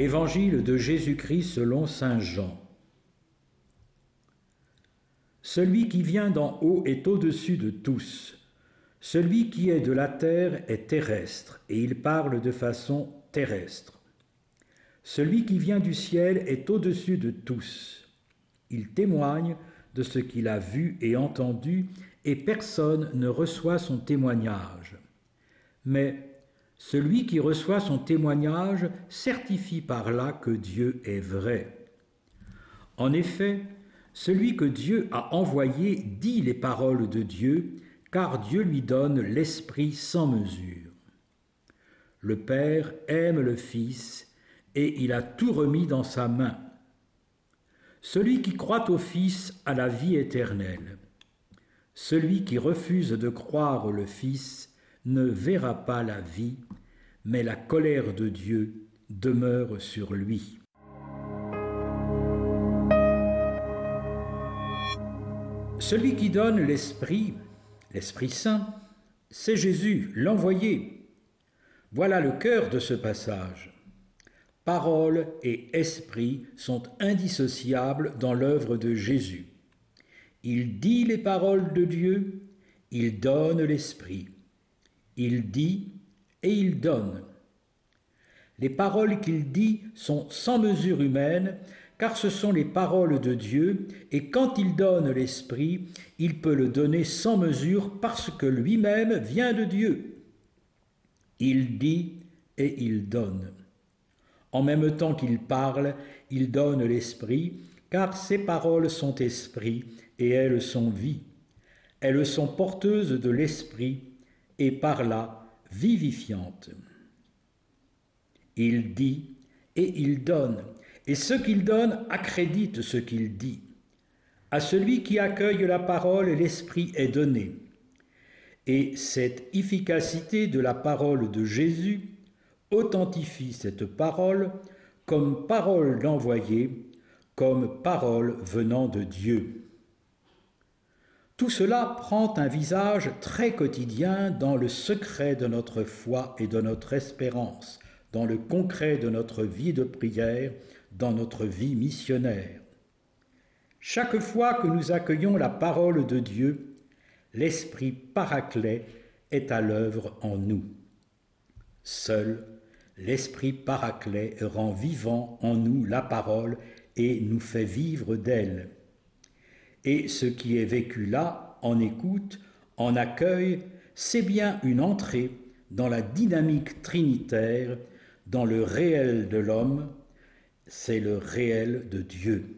Évangile de Jésus-Christ selon Saint Jean. Celui qui vient d'en haut est au-dessus de tous. Celui qui est de la terre est terrestre, et il parle de façon terrestre. Celui qui vient du ciel est au-dessus de tous. Il témoigne de ce qu'il a vu et entendu, et personne ne reçoit son témoignage. Mais celui qui reçoit son témoignage certifie par là que Dieu est vrai. En effet, celui que Dieu a envoyé dit les paroles de Dieu, car Dieu lui donne l'Esprit sans mesure. Le Père aime le Fils, et il a tout remis dans sa main. Celui qui croit au Fils a la vie éternelle. Celui qui refuse de croire le Fils ne verra pas la vie, mais la colère de Dieu demeure sur lui. Celui qui donne l'Esprit, l'Esprit Saint, c'est Jésus, l'envoyé. Voilà le cœur de ce passage. Parole et esprit sont indissociables dans l'œuvre de Jésus. Il dit les paroles de Dieu, il donne l'esprit. Il dit et il donne. Les paroles qu'il dit sont sans mesure humaine, car ce sont les paroles de Dieu, et quand il donne l'Esprit, il peut le donner sans mesure parce que lui-même vient de Dieu. Il dit et il donne. En même temps qu'il parle, il donne l'Esprit, car ses paroles sont esprit et elles sont vie. Elles sont porteuses de l'Esprit et par là vivifiante. Il dit et il donne, et ce qu'il donne accrédite ce qu'il dit. À celui qui accueille la parole, l'Esprit est donné. Et cette efficacité de la parole de Jésus authentifie cette parole comme parole d'envoyé, comme parole venant de Dieu. Tout cela prend un visage très quotidien dans le secret de notre foi et de notre espérance, dans le concret de notre vie de prière, dans notre vie missionnaire. Chaque fois que nous accueillons la parole de Dieu, l'Esprit paraclet est à l'œuvre en nous. Seul l'Esprit paraclet rend vivant en nous la parole et nous fait vivre d'elle. Et ce qui est vécu là, en écoute, en accueil, c'est bien une entrée dans la dynamique trinitaire, dans le réel de l'homme, c'est le réel de Dieu.